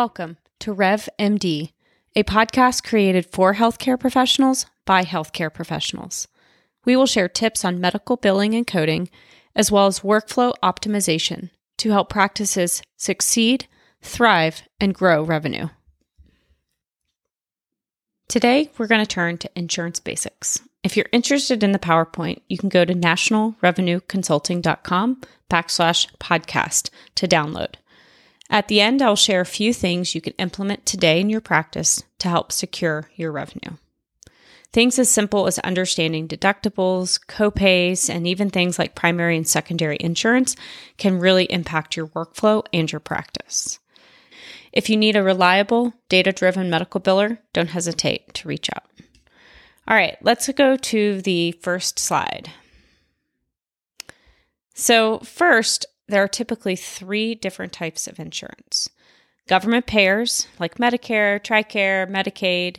Welcome to Rev MD, a podcast created for healthcare professionals by healthcare professionals. We will share tips on medical billing and coding, as well as workflow optimization to help practices succeed, thrive, and grow revenue. Today, we're going to turn to insurance basics. If you're interested in the PowerPoint, you can go to nationalrevenueconsulting.com backslash podcast to download. At the end, I'll share a few things you can implement today in your practice to help secure your revenue. Things as simple as understanding deductibles, copays, and even things like primary and secondary insurance can really impact your workflow and your practice. If you need a reliable, data driven medical biller, don't hesitate to reach out. All right, let's go to the first slide. So, first, there are typically three different types of insurance government payers like Medicare, TRICARE, Medicaid,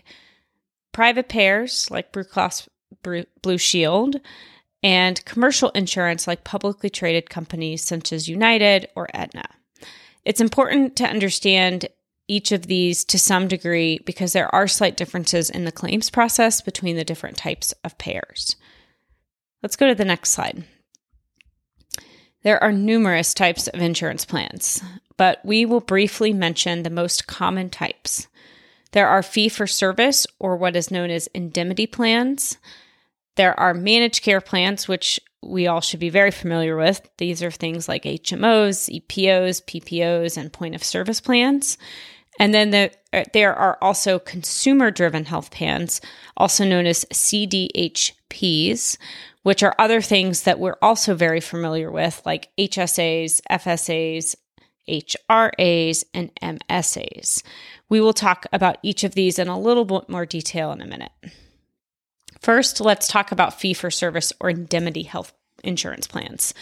private payers like Blue Cross Blue Shield, and commercial insurance like publicly traded companies such as United or Aetna. It's important to understand each of these to some degree because there are slight differences in the claims process between the different types of payers. Let's go to the next slide. There are numerous types of insurance plans, but we will briefly mention the most common types. There are fee for service, or what is known as indemnity plans. There are managed care plans, which we all should be very familiar with. These are things like HMOs, EPOs, PPOs, and point of service plans. And then the, uh, there are also consumer driven health plans, also known as CDHPs, which are other things that we're also very familiar with, like HSAs, FSAs, HRAs, and MSAs. We will talk about each of these in a little bit more detail in a minute. First, let's talk about fee for service or indemnity health insurance plans.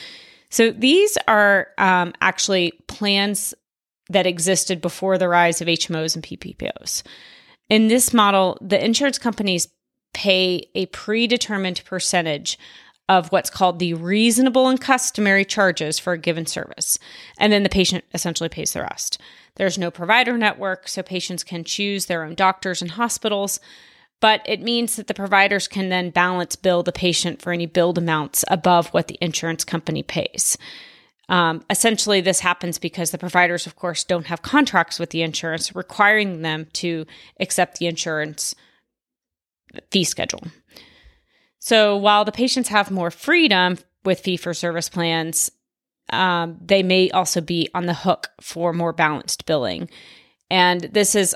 So, these are um, actually plans that existed before the rise of HMOs and PPOs. In this model, the insurance companies pay a predetermined percentage of what's called the reasonable and customary charges for a given service. And then the patient essentially pays the rest. There's no provider network, so patients can choose their own doctors and hospitals, but it means that the providers can then balance bill the patient for any billed amounts above what the insurance company pays. Um, essentially, this happens because the providers, of course, don't have contracts with the insurance requiring them to accept the insurance fee schedule. So while the patients have more freedom with fee for service plans, um, they may also be on the hook for more balanced billing. And this is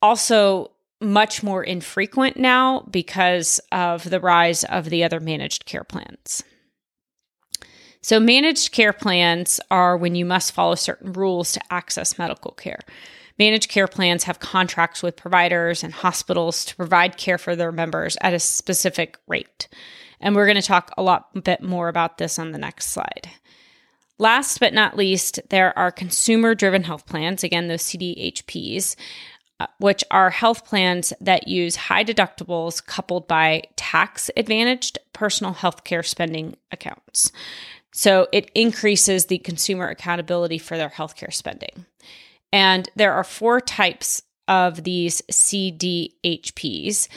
also much more infrequent now because of the rise of the other managed care plans. So, managed care plans are when you must follow certain rules to access medical care. Managed care plans have contracts with providers and hospitals to provide care for their members at a specific rate. And we're going to talk a lot bit more about this on the next slide. Last but not least, there are consumer driven health plans, again, those CDHPs, uh, which are health plans that use high deductibles coupled by tax advantaged personal health care spending accounts. So it increases the consumer accountability for their healthcare spending. And there are four types of these CDHPs.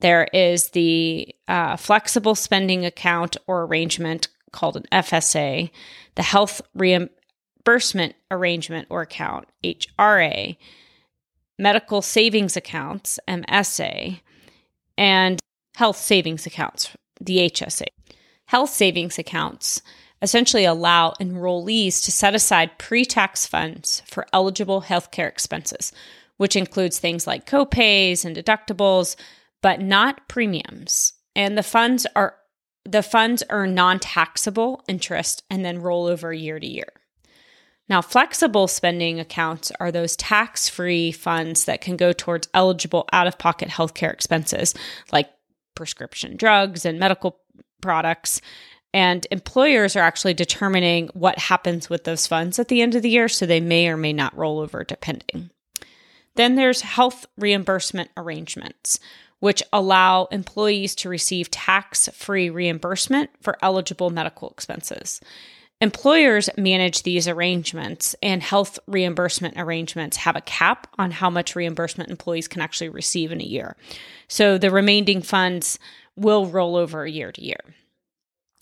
There is the uh, flexible spending account or arrangement called an FSA, the health reimbursement arrangement or account, HRA, medical savings accounts, MSA, and health savings accounts, the HSA. Health savings accounts essentially allow enrollees to set aside pre tax funds for eligible healthcare expenses, which includes things like copays and deductibles, but not premiums. And the funds are the funds earn non-taxable interest and then roll over year to year. Now, flexible spending accounts are those tax free funds that can go towards eligible out of pocket healthcare expenses like prescription drugs and medical products. And employers are actually determining what happens with those funds at the end of the year, so they may or may not roll over depending. Then there's health reimbursement arrangements, which allow employees to receive tax free reimbursement for eligible medical expenses. Employers manage these arrangements, and health reimbursement arrangements have a cap on how much reimbursement employees can actually receive in a year. So the remaining funds will roll over year to year.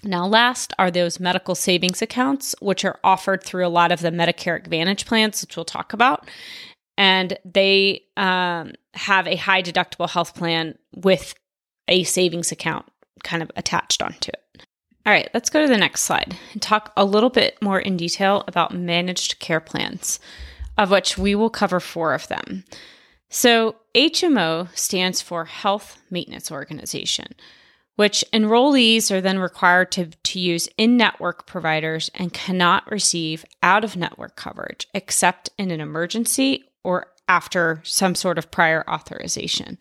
Now, last are those medical savings accounts, which are offered through a lot of the Medicare Advantage plans, which we'll talk about. And they um, have a high deductible health plan with a savings account kind of attached onto it. All right, let's go to the next slide and talk a little bit more in detail about managed care plans, of which we will cover four of them. So, HMO stands for Health Maintenance Organization, which enrollees are then required to, to use in network providers and cannot receive out of network coverage except in an emergency or after some sort of prior authorization.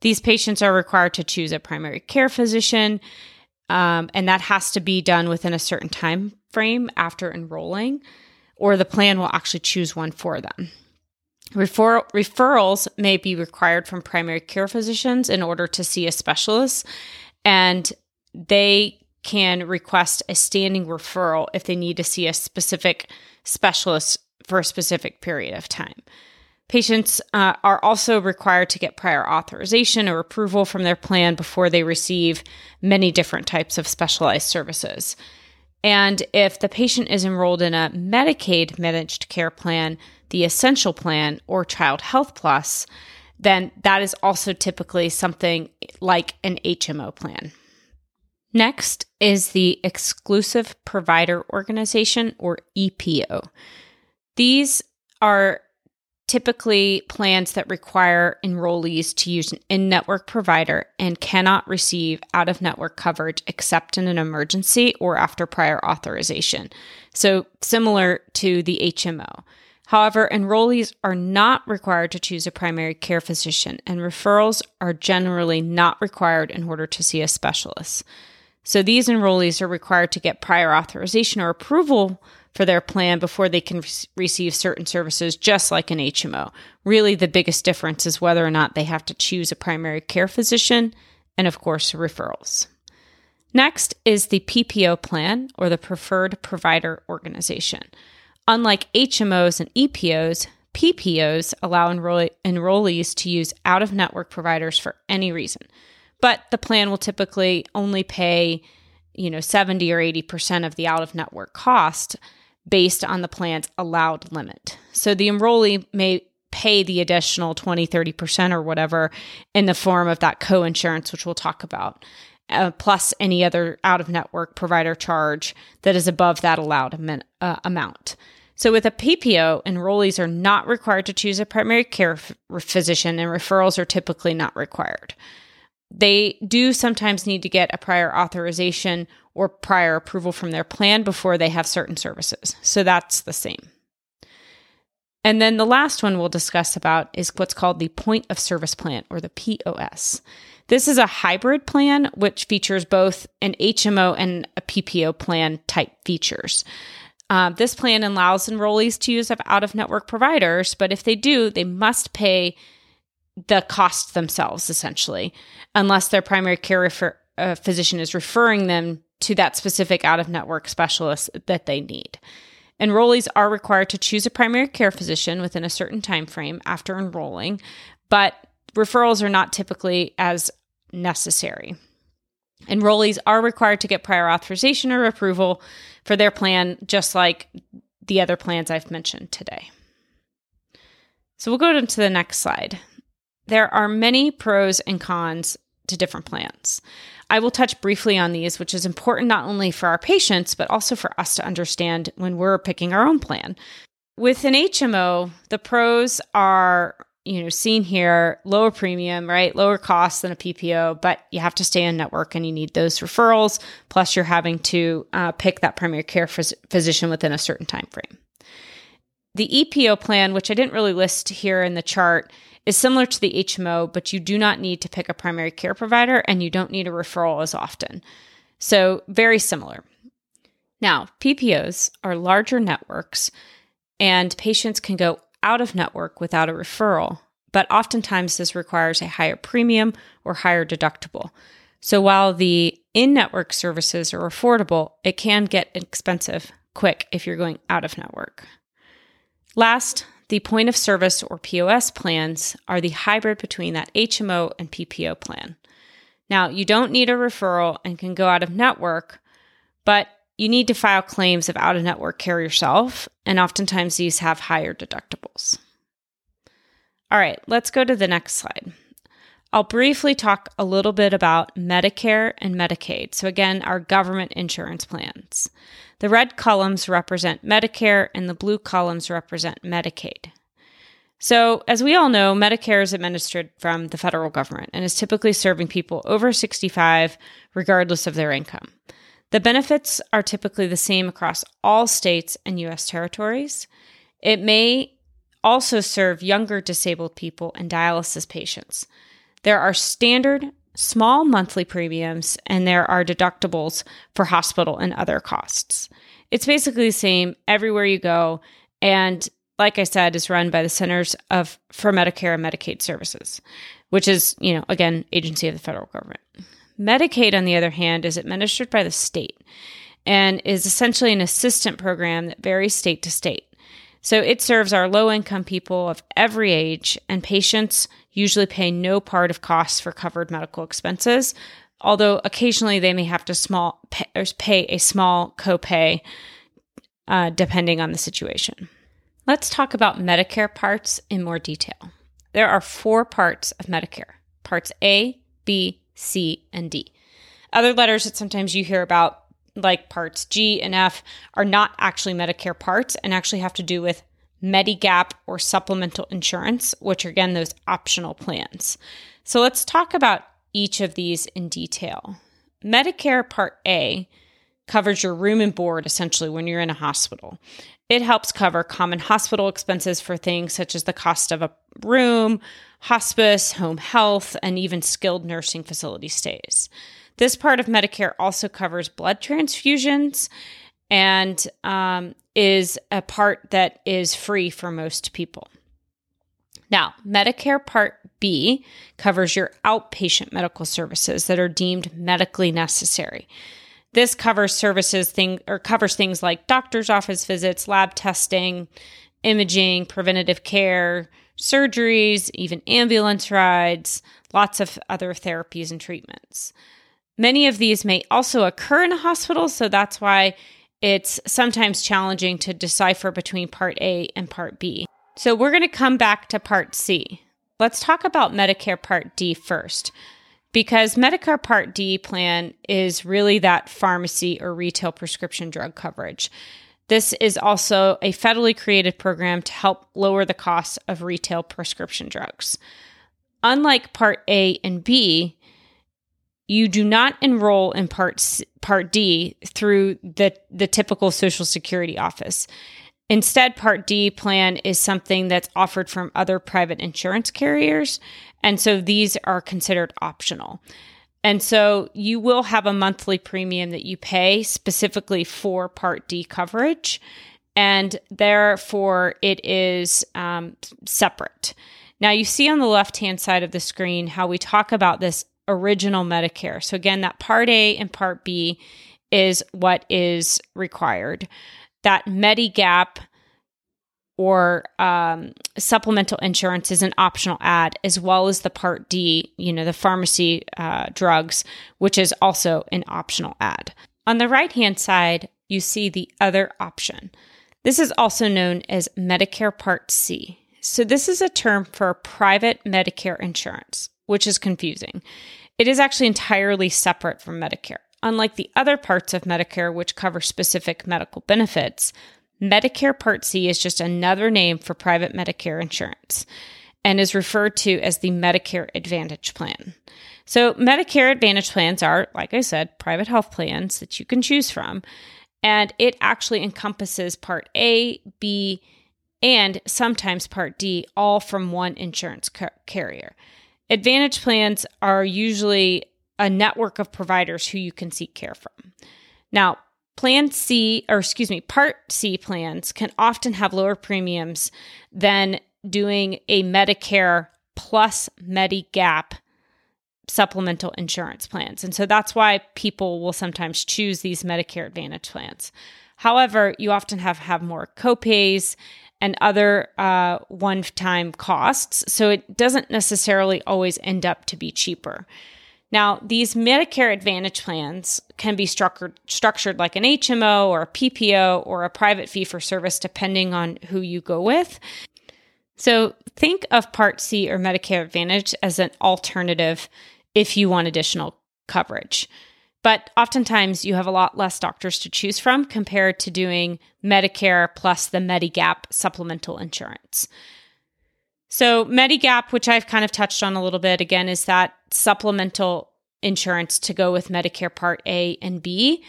These patients are required to choose a primary care physician um, and that has to be done within a certain time frame after enrolling, or the plan will actually choose one for them. Refer- referrals may be required from primary care physicians in order to see a specialist, and they can request a standing referral if they need to see a specific specialist for a specific period of time. Patients uh, are also required to get prior authorization or approval from their plan before they receive many different types of specialized services. And if the patient is enrolled in a Medicaid managed care plan, the Essential Plan, or Child Health Plus, then that is also typically something like an HMO plan. Next is the Exclusive Provider Organization, or EPO. These are typically plans that require enrollees to use an in network provider and cannot receive out of network coverage except in an emergency or after prior authorization. So, similar to the HMO. However, enrollees are not required to choose a primary care physician, and referrals are generally not required in order to see a specialist. So, these enrollees are required to get prior authorization or approval for their plan before they can re- receive certain services, just like an HMO. Really, the biggest difference is whether or not they have to choose a primary care physician and, of course, referrals. Next is the PPO plan or the Preferred Provider Organization. Unlike HMOs and EPOs, PPOs allow enroll- enrollees to use out of network providers for any reason, but the plan will typically only pay you know 70 or 80% of the out of network cost based on the plan's allowed limit. So the enrollee may pay the additional 20, 30% or whatever in the form of that co-insurance, which we'll talk about, uh, plus any other out of network provider charge that is above that allowed am- uh, amount. So, with a PPO, enrollees are not required to choose a primary care f- physician, and referrals are typically not required. They do sometimes need to get a prior authorization or prior approval from their plan before they have certain services. So that's the same. And then the last one we'll discuss about is what's called the point of service plan or the POS. This is a hybrid plan which features both an HMO and a PPO plan type features. Uh, this plan allows enrollees to use out of network providers, but if they do, they must pay the cost themselves essentially, unless their primary care refer- uh, physician is referring them to that specific out of network specialist that they need. Enrollees are required to choose a primary care physician within a certain time frame after enrolling, but referrals are not typically as necessary. Enrollees are required to get prior authorization or approval for their plan, just like the other plans I've mentioned today. So we'll go to the next slide. There are many pros and cons to different plans. I will touch briefly on these, which is important not only for our patients, but also for us to understand when we're picking our own plan. With an HMO, the pros are you know seen here lower premium right lower cost than a ppo but you have to stay in network and you need those referrals plus you're having to uh, pick that primary care phys- physician within a certain time frame the epo plan which i didn't really list here in the chart is similar to the HMO, but you do not need to pick a primary care provider and you don't need a referral as often. So, very similar. Now, PPOs are larger networks, and patients can go out of network without a referral, but oftentimes this requires a higher premium or higher deductible. So, while the in network services are affordable, it can get expensive quick if you're going out of network. Last, the point of service or POS plans are the hybrid between that HMO and PPO plan. Now, you don't need a referral and can go out of network, but you need to file claims of out of network care yourself, and oftentimes these have higher deductibles. All right, let's go to the next slide. I'll briefly talk a little bit about Medicare and Medicaid. So, again, our government insurance plans. The red columns represent Medicare and the blue columns represent Medicaid. So, as we all know, Medicare is administered from the federal government and is typically serving people over 65, regardless of their income. The benefits are typically the same across all states and U.S. territories. It may also serve younger disabled people and dialysis patients. There are standard small monthly premiums and there are deductibles for hospital and other costs. It's basically the same everywhere you go and like I said is run by the Centers of for Medicare and Medicaid Services, which is, you know, again, agency of the federal government. Medicaid on the other hand is administered by the state and is essentially an assistant program that varies state to state. So it serves our low income people of every age, and patients usually pay no part of costs for covered medical expenses, although occasionally they may have to small pay, pay a small copay uh, depending on the situation. Let's talk about Medicare parts in more detail. There are four parts of Medicare parts A, B, C, and D. Other letters that sometimes you hear about like parts G and F are not actually Medicare parts and actually have to do with Medigap or supplemental insurance, which are again those optional plans. So let's talk about each of these in detail. Medicare Part A covers your room and board essentially when you're in a hospital. It helps cover common hospital expenses for things such as the cost of a room, hospice, home health, and even skilled nursing facility stays. This part of Medicare also covers blood transfusions and um, is a part that is free for most people. Now, Medicare Part B covers your outpatient medical services that are deemed medically necessary. This covers services thing or covers things like doctor's office visits, lab testing, imaging, preventative care, surgeries, even ambulance rides, lots of other therapies and treatments. Many of these may also occur in a hospital, so that's why it's sometimes challenging to decipher between Part A and Part B. So we're going to come back to Part C. Let's talk about Medicare Part D first, because Medicare Part D plan is really that pharmacy or retail prescription drug coverage. This is also a federally created program to help lower the cost of retail prescription drugs. Unlike Part A and B, you do not enroll in part C, part D through the the typical social security office. Instead, part D plan is something that's offered from other private insurance carriers, and so these are considered optional. And so you will have a monthly premium that you pay specifically for Part D coverage, and therefore it is um, separate. Now, you see on the left hand side of the screen how we talk about this original Medicare. So, again, that Part A and Part B is what is required. That Medigap or um, supplemental insurance is an optional add, as well as the Part D, you know, the pharmacy uh, drugs, which is also an optional add. On the right hand side, you see the other option. This is also known as Medicare Part C. So, this is a term for private Medicare insurance which is confusing. It is actually entirely separate from Medicare. Unlike the other parts of Medicare, which cover specific medical benefits, Medicare Part C is just another name for private Medicare insurance and is referred to as the Medicare Advantage Plan. So, Medicare Advantage plans are, like I said, private health plans that you can choose from. And it actually encompasses Part A, B, and sometimes Part D, all from one insurance car- carrier. Advantage plans are usually a network of providers who you can seek care from. Now, Plan C, or excuse me, Part C plans can often have lower premiums than doing a Medicare plus Medigap supplemental insurance plans. And so that's why people will sometimes choose these Medicare Advantage plans. However, you often have have more copays and other uh, one-time costs, so it doesn't necessarily always end up to be cheaper. Now, these Medicare Advantage plans can be structured structured like an HMO or a PPO or a private fee for service depending on who you go with. So, think of Part C or Medicare Advantage as an alternative if you want additional coverage. But oftentimes you have a lot less doctors to choose from compared to doing Medicare plus the Medigap supplemental insurance. So, Medigap, which I've kind of touched on a little bit again, is that supplemental insurance to go with Medicare Part A and B,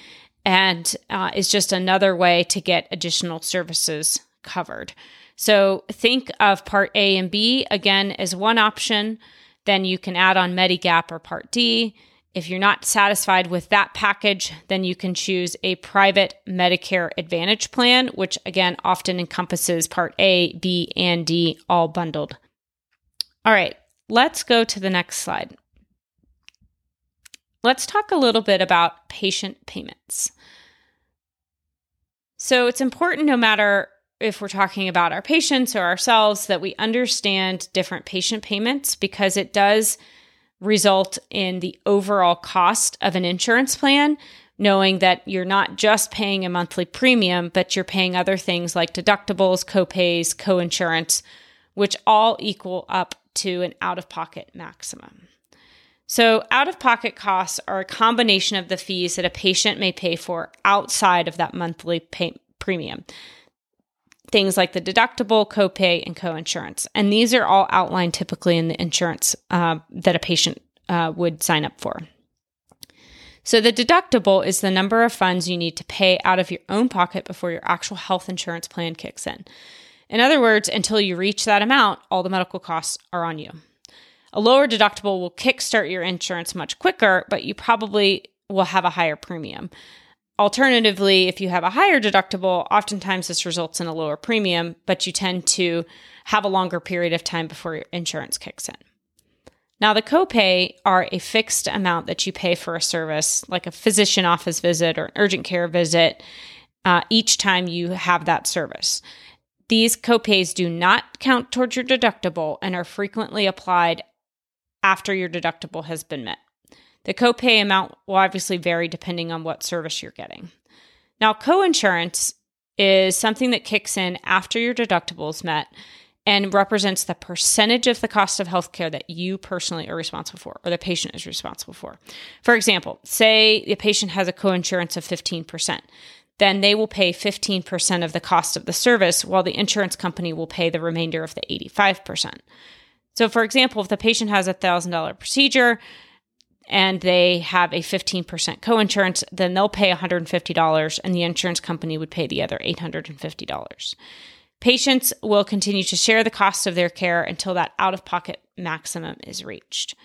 and uh, is just another way to get additional services covered. So, think of Part A and B again as one option. Then you can add on Medigap or Part D. If you're not satisfied with that package, then you can choose a private Medicare Advantage plan, which again often encompasses Part A, B, and D all bundled. All right, let's go to the next slide. Let's talk a little bit about patient payments. So it's important no matter if we're talking about our patients or ourselves that we understand different patient payments because it does result in the overall cost of an insurance plan, knowing that you're not just paying a monthly premium, but you're paying other things like deductibles, copays, coinsurance, which all equal up to an out of pocket maximum. So, out of pocket costs are a combination of the fees that a patient may pay for outside of that monthly pay- premium. Things like the deductible, copay, and coinsurance. And these are all outlined typically in the insurance uh, that a patient uh, would sign up for. So, the deductible is the number of funds you need to pay out of your own pocket before your actual health insurance plan kicks in. In other words, until you reach that amount, all the medical costs are on you. A lower deductible will kickstart your insurance much quicker, but you probably will have a higher premium. Alternatively, if you have a higher deductible, oftentimes this results in a lower premium, but you tend to have a longer period of time before your insurance kicks in. Now, the copay are a fixed amount that you pay for a service, like a physician office visit or an urgent care visit, uh, each time you have that service. These copays do not count towards your deductible and are frequently applied after your deductible has been met. The copay amount will obviously vary depending on what service you're getting. Now, coinsurance is something that kicks in after your deductible is met and represents the percentage of the cost of healthcare that you personally are responsible for or the patient is responsible for. For example, say the patient has a coinsurance of 15%, then they will pay 15% of the cost of the service while the insurance company will pay the remainder of the 85%. So, for example, if the patient has a $1,000 procedure and they have a 15% coinsurance, then they'll pay $150 and the insurance company would pay the other $850. Patients will continue to share the cost of their care until that out of pocket maximum is reached.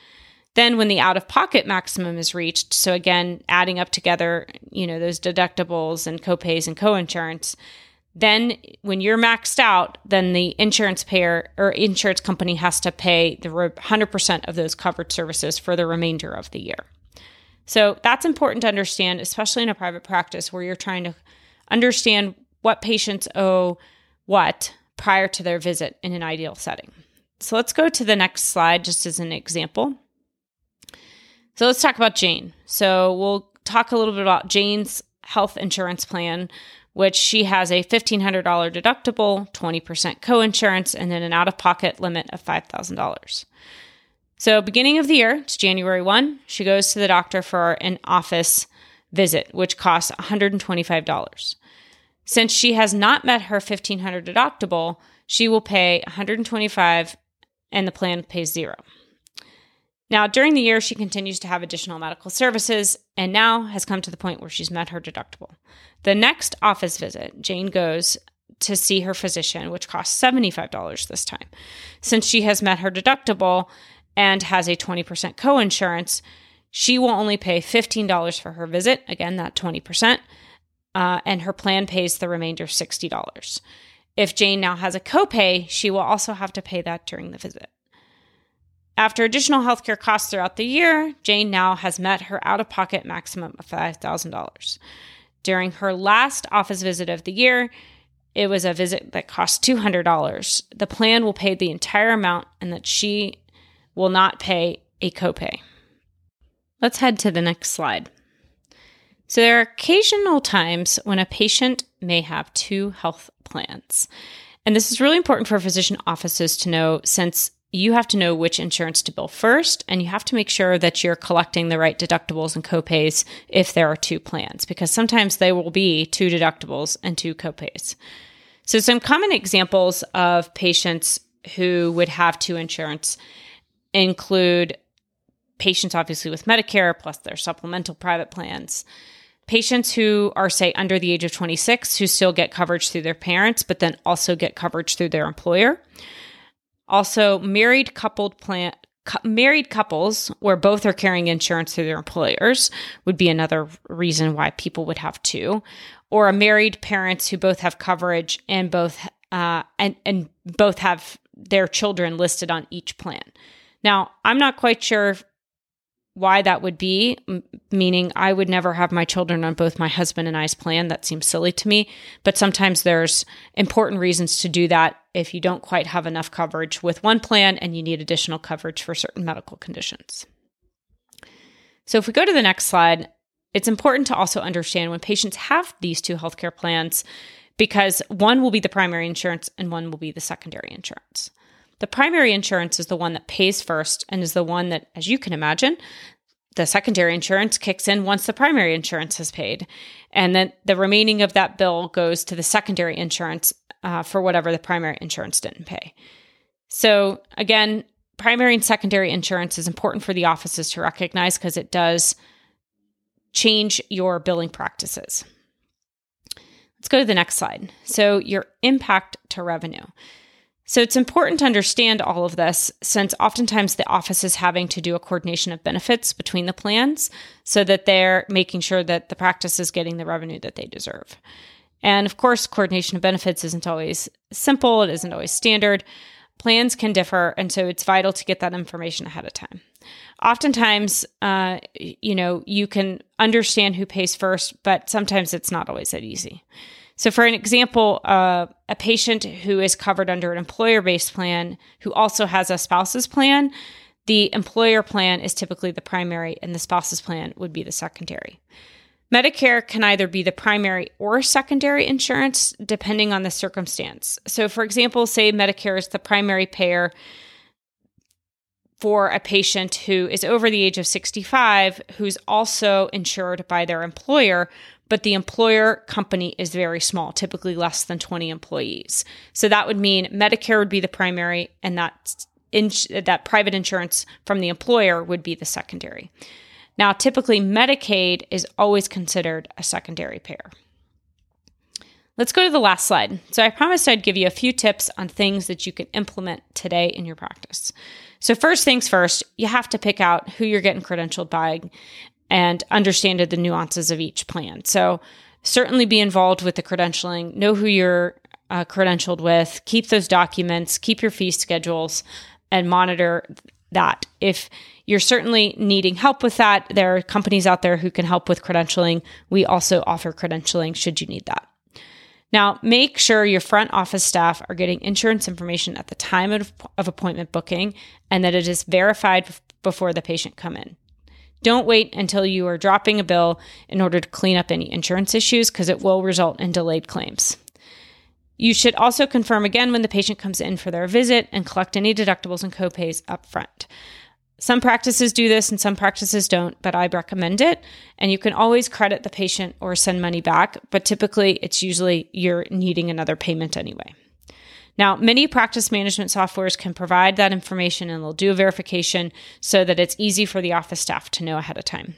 Then, when the out of pocket maximum is reached, so again, adding up together, you know, those deductibles and copays and coinsurance, then when you're maxed out, then the insurance payer or insurance company has to pay the 100% of those covered services for the remainder of the year. So that's important to understand, especially in a private practice where you're trying to understand what patients owe what prior to their visit in an ideal setting. So let's go to the next slide just as an example. So let's talk about Jane. So we'll talk a little bit about Jane's health insurance plan which she has a $1,500 deductible, 20% coinsurance, and then an out of pocket limit of $5,000. So, beginning of the year, it's January 1, she goes to the doctor for an office visit, which costs $125. Since she has not met her $1,500 deductible, she will pay $125 and the plan pays zero. Now, during the year, she continues to have additional medical services and now has come to the point where she's met her deductible. The next office visit, Jane goes to see her physician, which costs $75 this time. Since she has met her deductible and has a 20% coinsurance, she will only pay $15 for her visit, again, that 20%, uh, and her plan pays the remainder $60. If Jane now has a copay, she will also have to pay that during the visit. After additional healthcare costs throughout the year, Jane now has met her out of pocket maximum of $5,000. During her last office visit of the year, it was a visit that cost $200. The plan will pay the entire amount and that she will not pay a copay. Let's head to the next slide. So, there are occasional times when a patient may have two health plans. And this is really important for physician offices to know since you have to know which insurance to bill first, and you have to make sure that you're collecting the right deductibles and copays if there are two plans, because sometimes there will be two deductibles and two copays. So, some common examples of patients who would have two insurance include patients, obviously, with Medicare plus their supplemental private plans. Patients who are, say, under the age of 26 who still get coverage through their parents, but then also get coverage through their employer also, married coupled plan married couples where both are carrying insurance through their employers would be another reason why people would have two. Or a married parents who both have coverage and both uh, and and both have their children listed on each plan. Now i'm not quite sure why that would be, meaning I would never have my children on both my husband and I's plan. That seems silly to me. But sometimes there's important reasons to do that if you don't quite have enough coverage with one plan and you need additional coverage for certain medical conditions. So if we go to the next slide, it's important to also understand when patients have these two healthcare plans because one will be the primary insurance and one will be the secondary insurance. The primary insurance is the one that pays first and is the one that, as you can imagine, the secondary insurance kicks in once the primary insurance has paid. And then the remaining of that bill goes to the secondary insurance uh, for whatever the primary insurance didn't pay. So, again, primary and secondary insurance is important for the offices to recognize because it does change your billing practices. Let's go to the next slide. So, your impact to revenue. So it's important to understand all of this since oftentimes the office is having to do a coordination of benefits between the plans so that they're making sure that the practice is getting the revenue that they deserve. And of course, coordination of benefits isn't always simple, it isn't always standard. Plans can differ, and so it's vital to get that information ahead of time. Oftentimes, uh, you know, you can understand who pays first, but sometimes it's not always that easy. So, for an example, uh, a patient who is covered under an employer based plan who also has a spouse's plan, the employer plan is typically the primary and the spouse's plan would be the secondary. Medicare can either be the primary or secondary insurance depending on the circumstance. So, for example, say Medicare is the primary payer for a patient who is over the age of 65 who's also insured by their employer, but the employer company is very small, typically less than 20 employees. So that would mean Medicare would be the primary and that that private insurance from the employer would be the secondary. Now, typically Medicaid is always considered a secondary payer. Let's go to the last slide. So, I promised I'd give you a few tips on things that you can implement today in your practice. So, first things first, you have to pick out who you're getting credentialed by and understand the nuances of each plan. So, certainly be involved with the credentialing, know who you're uh, credentialed with, keep those documents, keep your fee schedules, and monitor that. If you're certainly needing help with that, there are companies out there who can help with credentialing. We also offer credentialing should you need that. Now, make sure your front office staff are getting insurance information at the time of, of appointment booking and that it is verified before the patient come in. Don't wait until you are dropping a bill in order to clean up any insurance issues because it will result in delayed claims. You should also confirm again when the patient comes in for their visit and collect any deductibles and copays up front. Some practices do this and some practices don't, but I recommend it. And you can always credit the patient or send money back, but typically it's usually you're needing another payment anyway. Now, many practice management softwares can provide that information and they'll do a verification so that it's easy for the office staff to know ahead of time.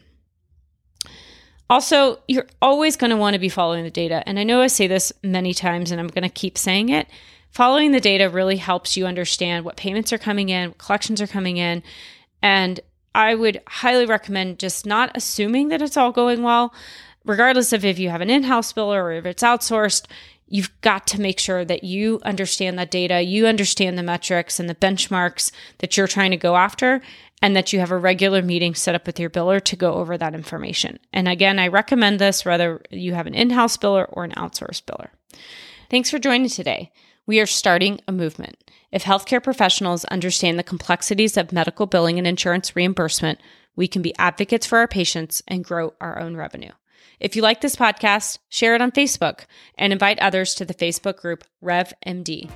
Also, you're always going to want to be following the data. And I know I say this many times and I'm going to keep saying it. Following the data really helps you understand what payments are coming in, what collections are coming in. And I would highly recommend just not assuming that it's all going well, regardless of if you have an in house biller or if it's outsourced you've got to make sure that you understand that data, you understand the metrics and the benchmarks that you're trying to go after, and that you have a regular meeting set up with your biller to go over that information. And again, I recommend this whether you have an in house biller or an outsourced biller. Thanks for joining today. We are starting a movement. If healthcare professionals understand the complexities of medical billing and insurance reimbursement, we can be advocates for our patients and grow our own revenue. If you like this podcast, share it on Facebook and invite others to the Facebook group RevMD.